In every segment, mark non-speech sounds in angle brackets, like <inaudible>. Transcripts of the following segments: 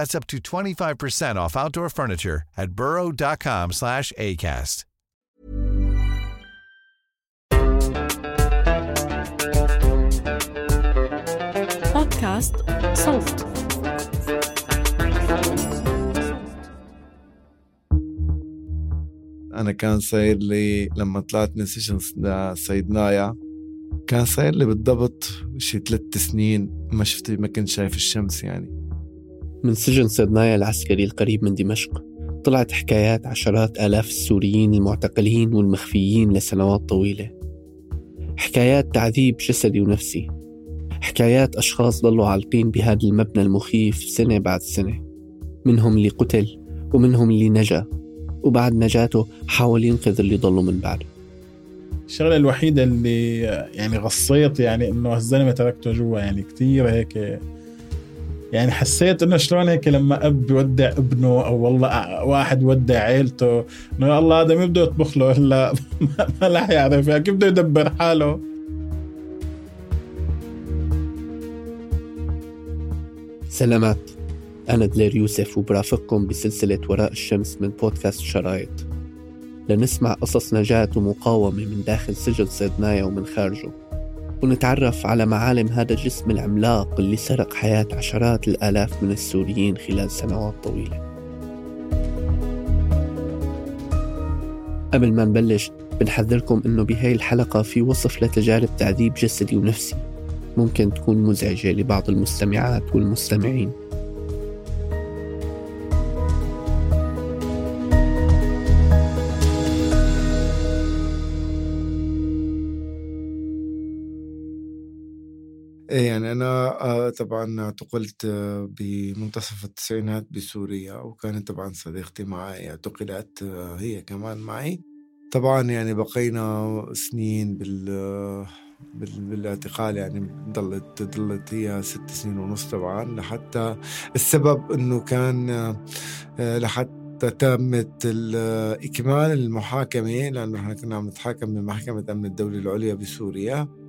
That's up to 25% off outdoor furniture at burrow.com slash ACAST. بودكاست صوت أنا كان صاير لي لما طلعت من سجن صيدنايا كان صاير لي بالضبط شي ثلاث سنين ما شفت ما كنت شايف الشمس يعني. من سجن صيدنايا العسكري القريب من دمشق طلعت حكايات عشرات آلاف السوريين المعتقلين والمخفيين لسنوات طويلة. حكايات تعذيب جسدي ونفسي. حكايات أشخاص ضلوا عالقين بهذا المبنى المخيف سنة بعد سنة. منهم اللي قتل ومنهم اللي نجا. وبعد نجاته حاول ينقذ اللي ضلوا من بعده الشغلة الوحيدة اللي يعني غصيت يعني إنه هالزلمة تركته جوا يعني كثير هيك يعني حسيت إنه شلون هيك لما أب بودع ابنه أو والله واحد ودع عيلته إنه يا الله هذا مين بده يطبخ له هلا <laughs> ما راح يعرف يعني كيف بده يدبر حاله؟ سلامات. أنا دلير يوسف وبرافقكم بسلسلة وراء الشمس من بودكاست شرايط. لنسمع قصص نجاة ومقاومة من داخل سجن صيدنايا ومن خارجه. ونتعرف على معالم هذا الجسم العملاق اللي سرق حياة عشرات الآلاف من السوريين خلال سنوات طويلة. قبل ما نبلش بنحذركم إنه بهاي الحلقة في وصف لتجارب تعذيب جسدي ونفسي. ممكن تكون مزعجة لبعض المستمعات والمستمعين. إيه يعني أنا آه، طبعا اعتقلت آه، بمنتصف التسعينات بسوريا وكانت طبعا صديقتي معي اعتقلت آه، هي كمان معي. طبعا يعني بقينا سنين بال بالاعتقال يعني ضلت ضلت هي ست سنين ونص طبعا لحتى السبب إنه كان لحتى تمت إكمال المحاكمة لأنه إحنا كنا عم نتحاكم بمحكمة أمن الدولة العليا بسوريا.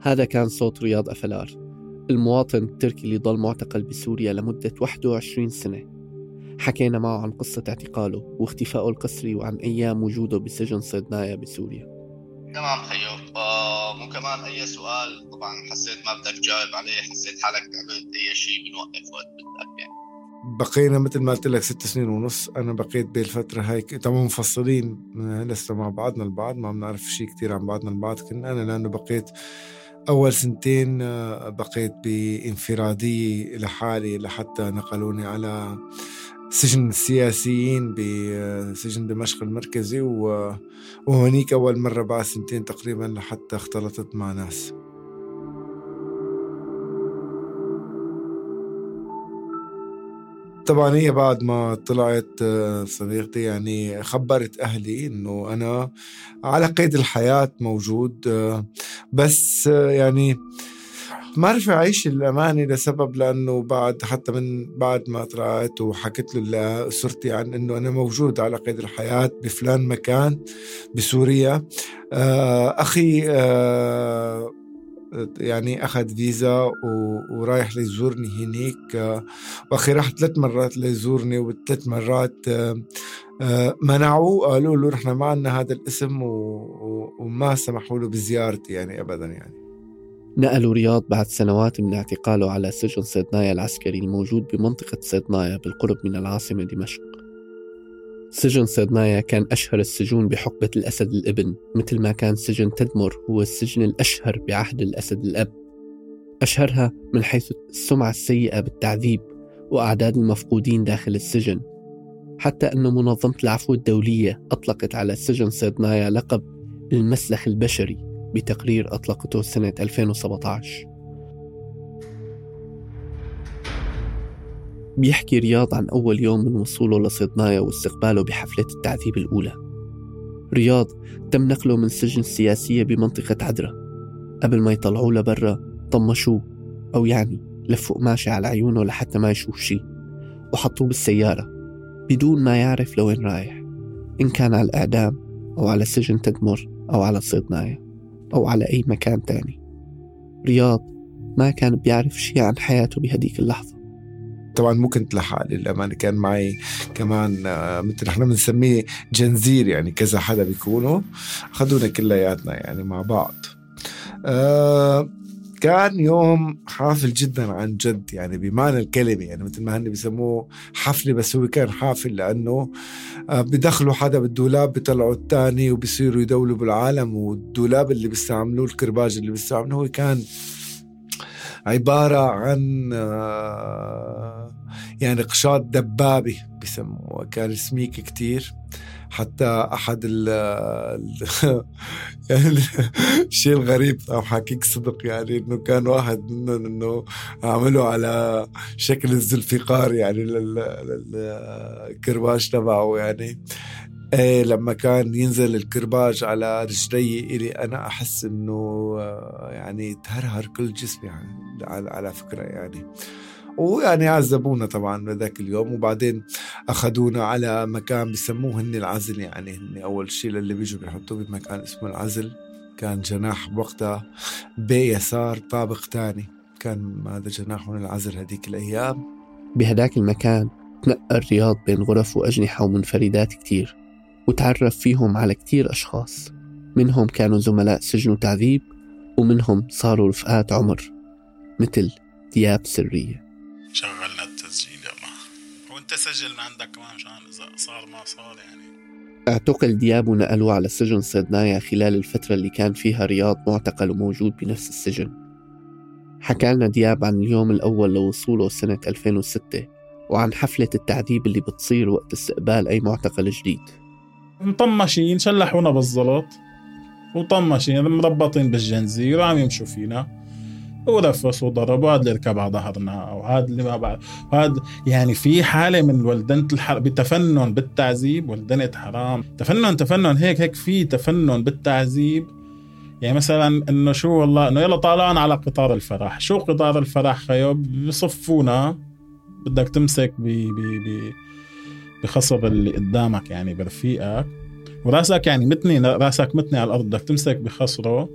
هذا كان صوت رياض أفلار. المواطن التركي اللي ضل معتقل بسوريا لمدة 21 سنة. حكينا معه عن قصة اعتقاله واختفائه القسري وعن أيام وجوده بسجن صيدنايا بسوريا. تمام خيو آه مو كمان أي سؤال؟ طبعا حسيت ما بدك تجاوب عليه حسيت حالك عملت أي شيء بنوقف وقت بدك يعني. بقينا مثل ما قلت لك ست سنين ونص. أنا بقيت بالفترة هاي طبعا منفصلين. لسه مع بعضنا البعض ما بنعرف شيء كثير عن بعضنا البعض. كنا أنا لأنه بقيت أول سنتين آه، بقيت بانفرادية لحالي لحتى نقلوني على سجن السياسيين بسجن دمشق المركزي وهونيك أول مرة بعد سنتين تقريبا لحتى اختلطت مع ناس. طبعا هي بعد ما طلعت آه، صديقتي يعني خبرت أهلي إنه أنا على قيد الحياة موجود آه، بس آه، يعني ما عرف أعيش الأمانة لسبب لأنه بعد حتى من بعد ما طلعت وحكيت له لأسرتي عن إنه أنا موجود على قيد الحياة بفلان مكان بسوريا. أخي يعني أخذ فيزا ورايح ليزورني هناك وأخي راح ثلاث مرات ليزورني وثلاث مرات منعوه قالوا له نحن ما عندنا هذا الاسم وما سمحوا له بزيارتي يعني أبدا يعني. نقلوا رياض بعد سنوات من اعتقاله على سجن صيدنايا العسكري الموجود بمنطقة صيدنايا بالقرب من العاصمة دمشق. سجن صيدنايا كان أشهر السجون بحقبة الأسد الإبن مثل ما كان سجن تدمر هو السجن الأشهر بعهد الأسد الأب. أشهرها من حيث السمعة السيئة بالتعذيب وأعداد المفقودين داخل السجن. حتى أن منظمة العفو الدولية أطلقت على سجن صيدنايا لقب المسلخ البشري بتقرير أطلقته سنة 2017 بيحكي رياض عن أول يوم من وصوله لصيدنايا واستقباله بحفلة التعذيب الأولى. رياض تم نقله من سجن السياسية بمنطقة عدرا. قبل ما يطلعوه لبرا طمشوه أو يعني لفوا قماشة على عيونه لحتى ما يشوف شي وحطوه بالسيارة بدون ما يعرف لوين رايح إن كان على الإعدام أو على سجن تدمر أو على صيدنايا أو على أي مكان تاني. رياض ما كان بيعرف شي عن حياته بهديك اللحظة. طبعا مو كنت لحالي للأمانة كان معي كمان آه، مثل إحنا بنسميه جنزير يعني كذا حدا بيكونوا أخذونا كلياتنا يعني مع بعض. آه كان يوم حافل جدا عن جد يعني بمعنى الكلمة يعني مثل ما هن بيسموه حفلة بس هو كان حافل لأنه آه، بدخلوا حدا بالدولاب بيطلعوا الثاني وبصيروا يدولوا بالعالم والدولاب اللي بيستعملوه الكرباج اللي بيستعملوه هو كان عبارة عن آه، يعني قشاط دبابة بسموها كان سميك كتير. حتى أحد ال <laughs> يعني الشيء الغريب أو حكيك صدق يعني إنه كان واحد منهم إنه عملوا على شكل الزلفقار يعني للكرباج تبعه يعني. إيه لما كان ينزل الكرباج على رجلي إلي أنا أحس إنه آه، يعني تهرهر كل جسمي يعني على فكرة يعني. ويعني عذبونا طبعا ذاك اليوم وبعدين أخذونا على مكان بسموه هن العزل يعني هن أول شيء للي بيجوا بيحطوه بمكان اسمه العزل. كان جناح بوقتها بيسار طابق تاني. كان هذا جناح من العزل هذيك الأيام. بهداك المكان تنقل الرياض بين غرف وأجنحة ومنفردات كتير. وتعرف فيهم على كتير أشخاص. منهم كانوا زملاء سجن وتعذيب ومنهم صاروا رفقات عمر مثل دياب سرية. شغلنا التسجيل يلا. وانت سجل من عندك كمان مشان إذا صار ما صار يعني. اعتقل دياب ونقلوه على سجن صيدنايا خلال الفترة اللي كان فيها رياض معتقل وموجود بنفس السجن. حكى لنا دياب عن اليوم الأول لوصوله سنة 2006 وعن حفلة التعذيب اللي بتصير وقت استقبال أي معتقل جديد. مطمشين شلحونا بالزلط. وطمشين مربطين بالجنزير وعم يمشوا فينا. ورفس وضرب وهذا اللي ركب على ظهرنا. وهذا اللي ما بعد وهذا يعني في حالة من ولدنه الحرب بتفنن بالتعذيب. ولدنه حرام تفنن تفنن هيك هيك في تفنن بالتعذيب. يعني مثلا إنه شو والله إنه يلا طالعنا على قطار الفرح. شو قطار الفرح خيو بصفونا بدك تمسك ب ب بخصب اللي قدامك يعني برفيقك. وراسك يعني متني راسك متني على الأرض بدك تمسك بخصره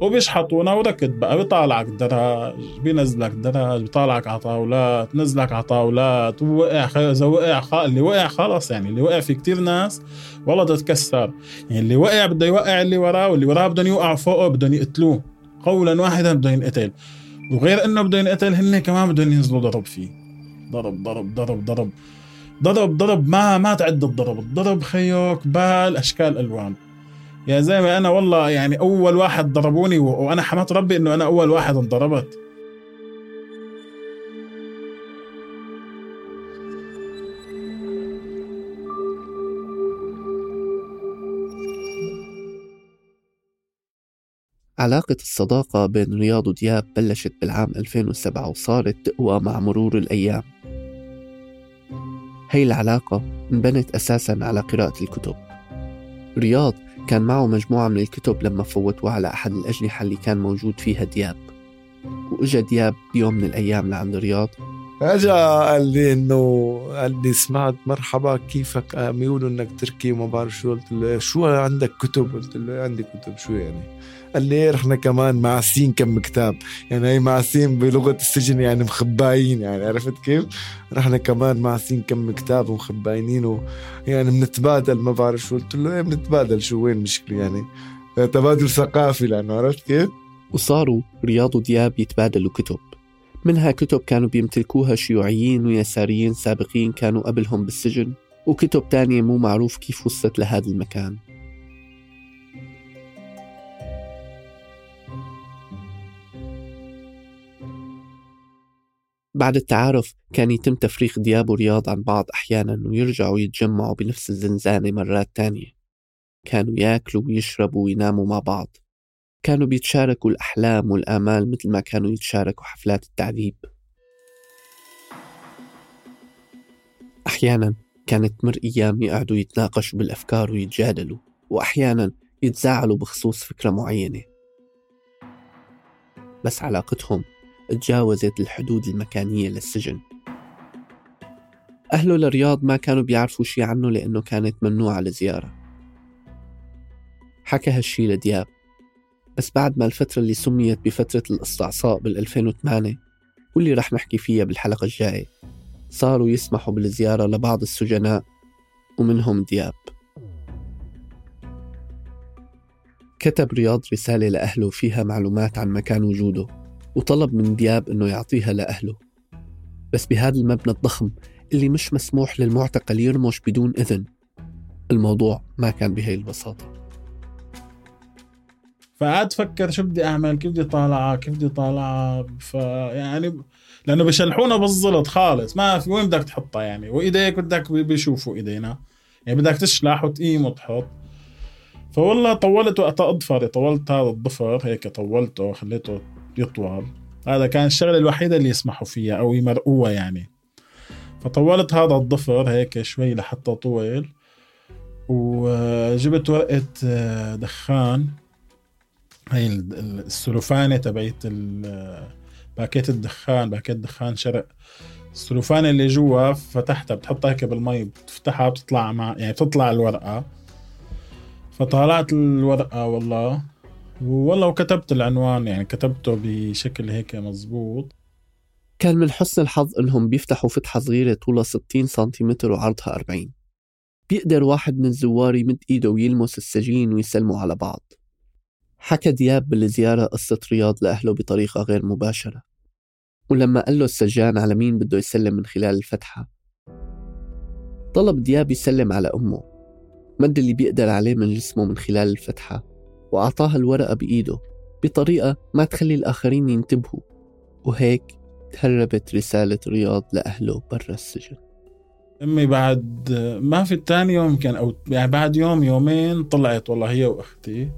وبيشحطونا وركض بقى بيطالعك دراج بينزلك دراج بيطالعك على طاولات نزلك على طاولات. ووقع إذا وقع خ... اللي وقع خلص يعني اللي وقع في كتير ناس والله تتكسر. يعني اللي وقع بده يوقع اللي وراه واللي وراه بدهم يوقعوا فوقه بدهم يقتلوه. قولا واحدا بده ينقتل. وغير إنه بده ينقتل هن كمان بدهم ينزلوا ضرب فيه. ضرب ضرب ضرب ضرب ضرب. ضرب ما ما تعد الضرب. الضرب خيوك بال أشكال ألوان. يا زلمة أنا والله يعني أول واحد ضربوني وأنا حمدت ربي إنه أنا أول واحد انضربت. علاقة الصداقة بين رياض ودياب بلشت بالعام 2007 وصارت تقوى مع مرور الأيام. هي العلاقة انبنت أساسا على قراءة الكتب. رياض كان معه مجموعة من الكتب لما فوتوها على أحد الأجنحة اللي كان موجود فيها دياب. وإجا دياب بيوم من الأيام لعند رياض أجا قال لي إنه قال لي سمعت مرحبا كيفك؟ بيقولوا إنك تركي وما بعرف شو. قلت له شو عندك كتب؟ قلت له عندي كتب. شو يعني؟ قال لي رحنا كمان معسين كم كتاب. يعني هي معسين بلغة السجن يعني مخبايين يعني عرفت كيف؟ رحنا كمان معسين كم كتاب ومخباينين و يعني بنتبادل ما بعرف شو. قلت له إيه بنتبادل. شو وين المشكلة يعني؟ تبادل ثقافي لأنه عرفت كيف؟ وصاروا رياض ودياب يتبادلوا كتب. منها كتب كانوا بيمتلكوها شيوعيين ويساريين سابقين كانوا قبلهم بالسجن وكتب تانية مو معروف كيف وصلت لهذا المكان. بعد التعارف كان يتم تفريق دياب ورياض عن بعض أحيانا ويرجعوا يتجمعوا بنفس الزنزانة مرات تانية. كانوا ياكلوا ويشربوا ويناموا مع بعض. كانوا بيتشاركوا الأحلام والآمال مثل ما كانوا يتشاركوا حفلات التعذيب. أحيانا كانت تمر أيام يقعدوا يتناقشوا بالأفكار ويتجادلوا وأحيانا يتزاعلوا بخصوص فكرة معينة. بس علاقتهم تجاوزت الحدود المكانية للسجن. أهله لرياض ما كانوا بيعرفوا شي عنه لأنه كانت ممنوعة الزيارة حكى هالشي لدياب. بس بعد ما الفترة اللي سميت بفترة الاستعصاء بال 2008 واللي رح نحكي فيها بالحلقة الجاية صاروا يسمحوا بالزيارة لبعض السجناء ومنهم دياب. كتب رياض رسالة لأهله فيها معلومات عن مكان وجوده وطلب من دياب إنه يعطيها لأهله. بس بهذا المبنى الضخم اللي مش مسموح للمعتقل يرمش بدون إذن الموضوع ما كان بهي البساطة. فقعدت فكر شو بدي اعمل كيف بدي طالعها كيف بدي طالعها فيعني لأنه بشلحونا بالزلط خالص ما في وين بدك تحطها يعني؟ وإيديك بدك بيشوفوا إيدينا. يعني بدك تشلح وتقيم وتحط. فوالله طولت وقت اظفري طولت هذا الضفر هيك طولته خليته يطول. هذا كان الشغلة الوحيدة اللي يسمحوا فيها أو يمرقوها يعني. فطولت هذا الضفر هيك شوي لحتى طول. وجبت ورقة آه، دخان. هي السلوفانة تبعت باكيت الدخان باكيت دخان شرق. السلوفانة اللي جوا فتحتها بتحطها هيك بالمي بتفتحها بتطلع مع يعني بتطلع الورقة. فطالعت الورقة والله والله وكتبت العنوان يعني كتبته بشكل هيك مزبوط كان من حسن الحظ إنهم بيفتحوا فتحة صغيرة طولها 60 سنتيمتر وعرضها 40 بيقدر واحد من الزوار يمد إيده ويلمس السجين ويسلموا على بعض. حكى دياب بالزيارة قصة رياض لأهله بطريقة غير مباشرة ولما قال له السجان على مين بده يسلم من خلال الفتحة. طلب دياب يسلم على أمه مد اللي بيقدر عليه من جسمه من خلال الفتحة وأعطاها الورقة بإيده بطريقة ما تخلي الآخرين ينتبهوا وهيك تهربت رسالة رياض لأهله برا السجن. أمي بعد ما في الثاني يوم كان أو يعني بعد يوم يومين طلعت والله هي وأختي.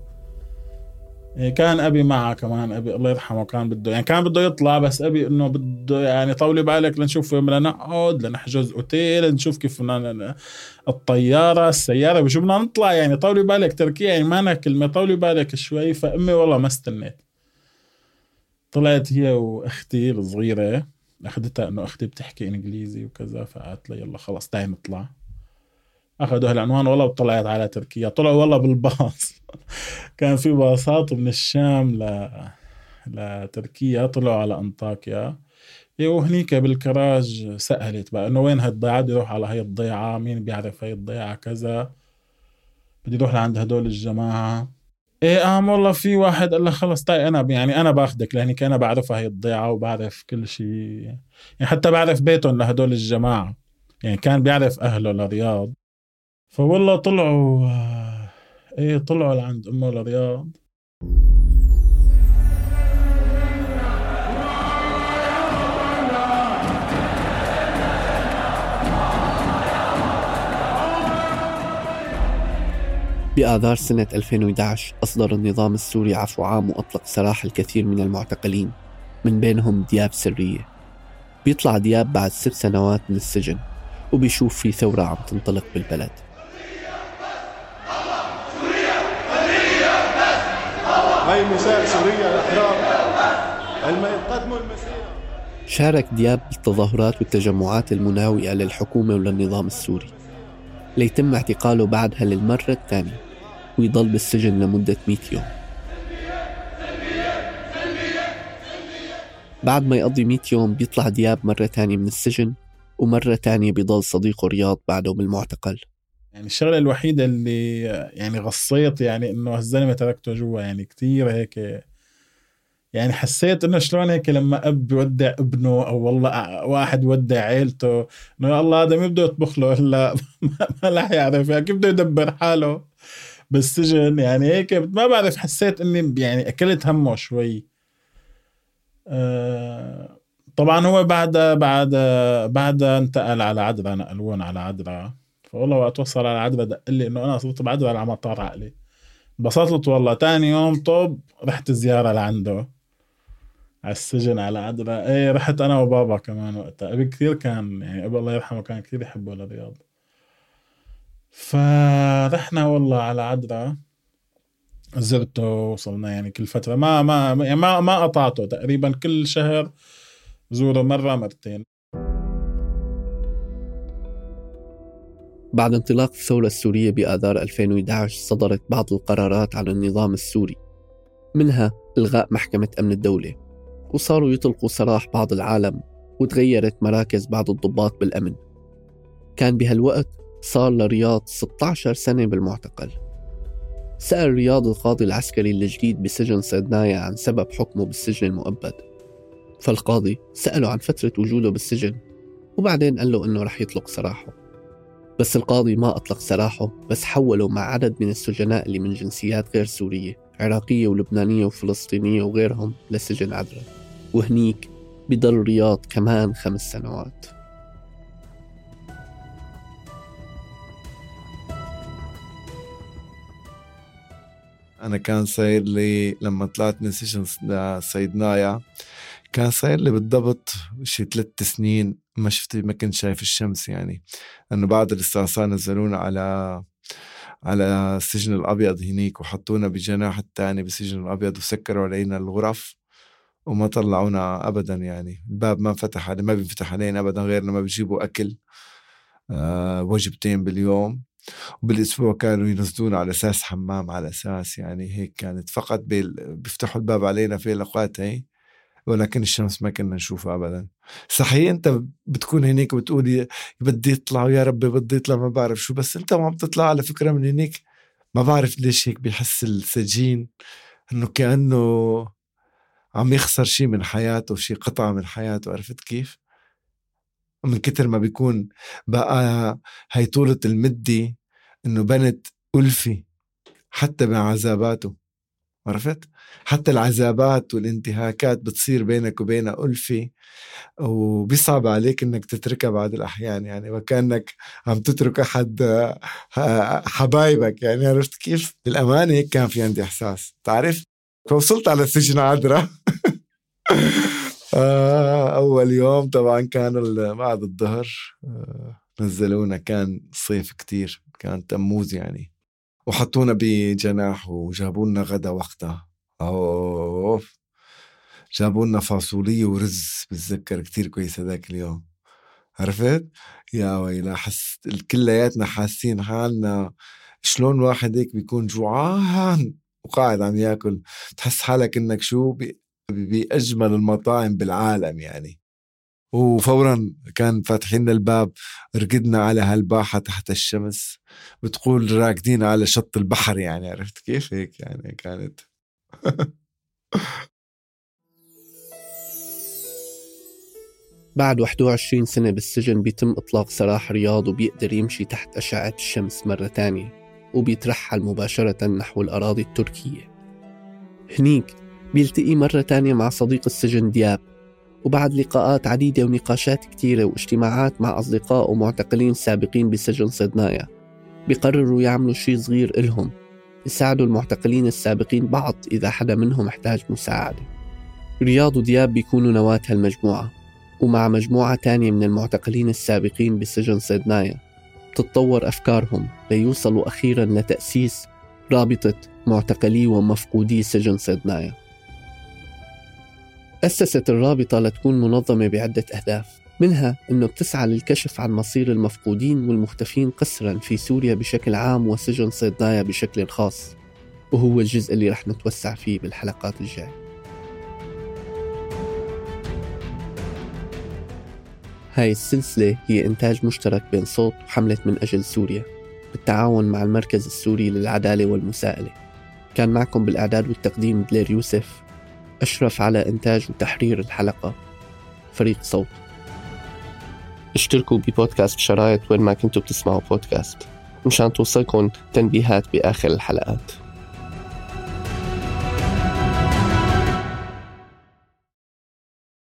كان أبي معه كمان أبي الله يرحمه كان بده يعني كان بده يطلع بس أبي إنه بده يعني طولي بالك لنشوف وين بدنا نقعد لنحجز أوتيل لنشوف كيف بدنا الطيارة السيارة وشو بدنا نطلع يعني طولي بالك تركيا يعني ما كلمة طولي بالك شوي فأمي والله ما استنيت. طلعت هي وأختي الصغيرة اخذتها إنه أختي بتحكي إنجليزي وكذا فقالت لي يلا خلص تعي نطلع. اخذوا هالعنوان والله وطلعت على تركيا طلعوا والله بالباص. <laughs> كان في باصات من الشام ل لتركيا طلعوا على أنطاكيا. إيه، وهنيك بالكراج سألت بقى إنه وين هالضيعة؟ بدي أروح على هي الضيعة مين بيعرف هي الضيعة؟ كذا. بدي أروح لعند هدول الجماعة. إيه قام والله في واحد قال لها خلص طيب أنا يعني أنا باخذك لهنيك أنا بعرفها هي الضيعة وبعرف كل شيء يعني حتى بعرف بيتهم لهدول الجماعة. يعني كان بيعرف أهله لرياض. فوالله طلعوا إيه طلعوا لعند امه لرياض بآذار سنة 2011 أصدر النظام السوري عفو عام وأطلق سراح الكثير من المعتقلين من بينهم دياب سرية. بيطلع دياب بعد ست سنوات من السجن وبيشوف في ثورة عم تنطلق بالبلد. هاي سوريا الأحرار. يقدموا المسيرة. شارك دياب بالتظاهرات والتجمعات المناوئة للحكومة وللنظام السوري. ليتم اعتقاله بعدها للمرة الثانية ويضل بالسجن لمدة 100 يوم. بعد ما يقضي 100 يوم بيطلع دياب مرة تانية من السجن ومرة تانية بيضل صديقه رياض بعده بالمعتقل يعني الشغلة الوحيدة اللي يعني غصيت يعني إنه هالزلمة تركته جوا يعني كثير هيك يعني حسيت إنه شلون هيك لما أب بيودع ابنه أو والله واحد يودع عيلته إنه يا الله هذا مين بده يطبخ له؟ <laughs> هلا ما رح يعرف يعني كيف بده يدبر حاله؟ بالسجن يعني هيك ما بعرف حسيت إني يعني أكلت همه شوي. أه طبعا هو بعد بعد بعد انتقل على عدرا نقلون على عدرا. فوالله وقت وصل على عدرا دق لي إنه أنا صرت بعدرا على مطار عقلي. انبسطت والله. تاني يوم طب رحت زيارة لعنده. على السجن على عدرا إيه رحت أنا وبابا كمان وقتها. أبي كثير كان يعني ابي الله يرحمه كان كثير يحبه للرياض. فرحنا والله على عدرا زرته وصلنا يعني كل فترة. ما ما يعني ما ما قطعته. تقريبا كل شهر زوره مرة مرتين. بعد انطلاق الثورة السورية بآذار 2011 صدرت بعض القرارات على النظام السوري منها إلغاء محكمة أمن الدولة وصاروا يطلقوا سراح بعض العالم وتغيرت مراكز بعض الضباط بالأمن. كان بهالوقت صار لرياض 16 سنة بالمعتقل. سأل رياض القاضي العسكري الجديد بسجن صيدنايا عن سبب حكمه بالسجن المؤبد. فالقاضي سأله عن فترة وجوده بالسجن وبعدين قال له إنه رح يطلق سراحه. بس القاضي ما أطلق سراحه بس حوله مع عدد من السجناء اللي من جنسيات غير سورية عراقية ولبنانية وفلسطينية وغيرهم لسجن عدرا. وهنيك بضل رياض كمان خمس سنوات. أنا كان صاير لي لما طلعت من سجن صيدنايا كان صاير لي بالضبط شي ثلاث سنين ما شفت ما كنت شايف الشمس يعني. انه بعد الاستعصاء نزلونا على على السجن الأبيض هنيك وحطونا بجناح الثاني بالسجن الأبيض وسكروا علينا الغرف وما طلعونا ابدا يعني. الباب ما انفتح ما بينفتح علينا ابدا غير لما بيجيبوا أكل أه وجبتين باليوم. وبالأسبوع كانوا ينزلونا على أساس حمام على أساس يعني هيك كانت. فقط بيفتحوا الباب علينا في الأوقات هي. ولكن الشمس ما كنا نشوفها ابدا صحيح أنت بتكون هنيك بتقول بدي يطلع ويا ربي بدي يطلع ما بعرف شو بس أنت ما عم تطلع على فكرة من هنيك ما بعرف ليش هيك بيحس السجين إنه كأنه عم يخسر شيء من حياته شيء قطعة من حياته عرفت كيف؟ من كتر ما بيكون بقى هي طولة المدة إنه بنت ألفة حتى بعذاباته عرفت؟ حتى العذابات والانتهاكات بتصير بينك وبينها ألفة وبيصعب عليك إنك تتركها بعض الأحيان يعني وكأنك عم تترك أحد حبايبك يعني عرفت كيف؟ للأمانة هيك كان في عندي إحساس تعرف؟ فوصلت على السجن عذرة <laughs> آه، أول يوم طبعا كان بعد الظهر آه، نزلونا كان صيف كتير كان تموز يعني وحطونا بجناح وجابوا لنا غدا وقتها. أوف! جابوا لنا فاصولية ورز بتذكر كتير كويس هذاك اليوم. عرفت؟ يا ويلا حس كلياتنا حاسين حالنا شلون واحد هيك بيكون جوعان وقاعد عم ياكل. تحس حالك إنك شو باجمل المطاعم بالعالم يعني. وفورا كان فاتحين الباب رقدنا على هالباحة تحت الشمس. بتقول راكدين على شط البحر يعني عرفت كيف هيك يعني كانت؟ <laughs> بعد 21 سنة بالسجن بيتم إطلاق سراح رياض وبيقدر يمشي تحت أشعة الشمس مرة تانية وبيترحل مباشرة نحو الأراضي التركية. هنيك بيلتقي مرة تانية مع صديق السجن دياب. وبعد لقاءات عديدة ونقاشات كتيرة واجتماعات مع أصدقاء ومعتقلين سابقين بسجن صدنايا بيقرروا يعملوا شيء صغير إلهم يساعدوا المعتقلين السابقين بعض إذا حدا منهم احتاج مساعدة. رياض ودياب بيكونوا نواة هالمجموعة ومع مجموعة تانية من المعتقلين السابقين بسجن صيدنايا تتطور أفكارهم ليوصلوا أخيرا لتأسيس رابطة معتقلي ومفقودي سجن صيدنايا أسست الرابطة لتكون منظمة بعدة أهداف منها أنه بتسعى للكشف عن مصير المفقودين والمختفين قسرا في سوريا بشكل عام وسجن صيدنايا بشكل خاص وهو الجزء اللي رح نتوسع فيه بالحلقات الجاية. هاي السلسلة هي إنتاج مشترك بين صوت وحملة من أجل سوريا بالتعاون مع المركز السوري للعدالة والمساءلة. كان معكم بالإعداد والتقديم دلير يوسف. أشرف على إنتاج وتحرير الحلقة. فريق صوت. اشتركوا ببودكاست شرايط وين ما كنتوا بتسمعوا بودكاست. مشان توصلكم تنبيهات بآخر الحلقات.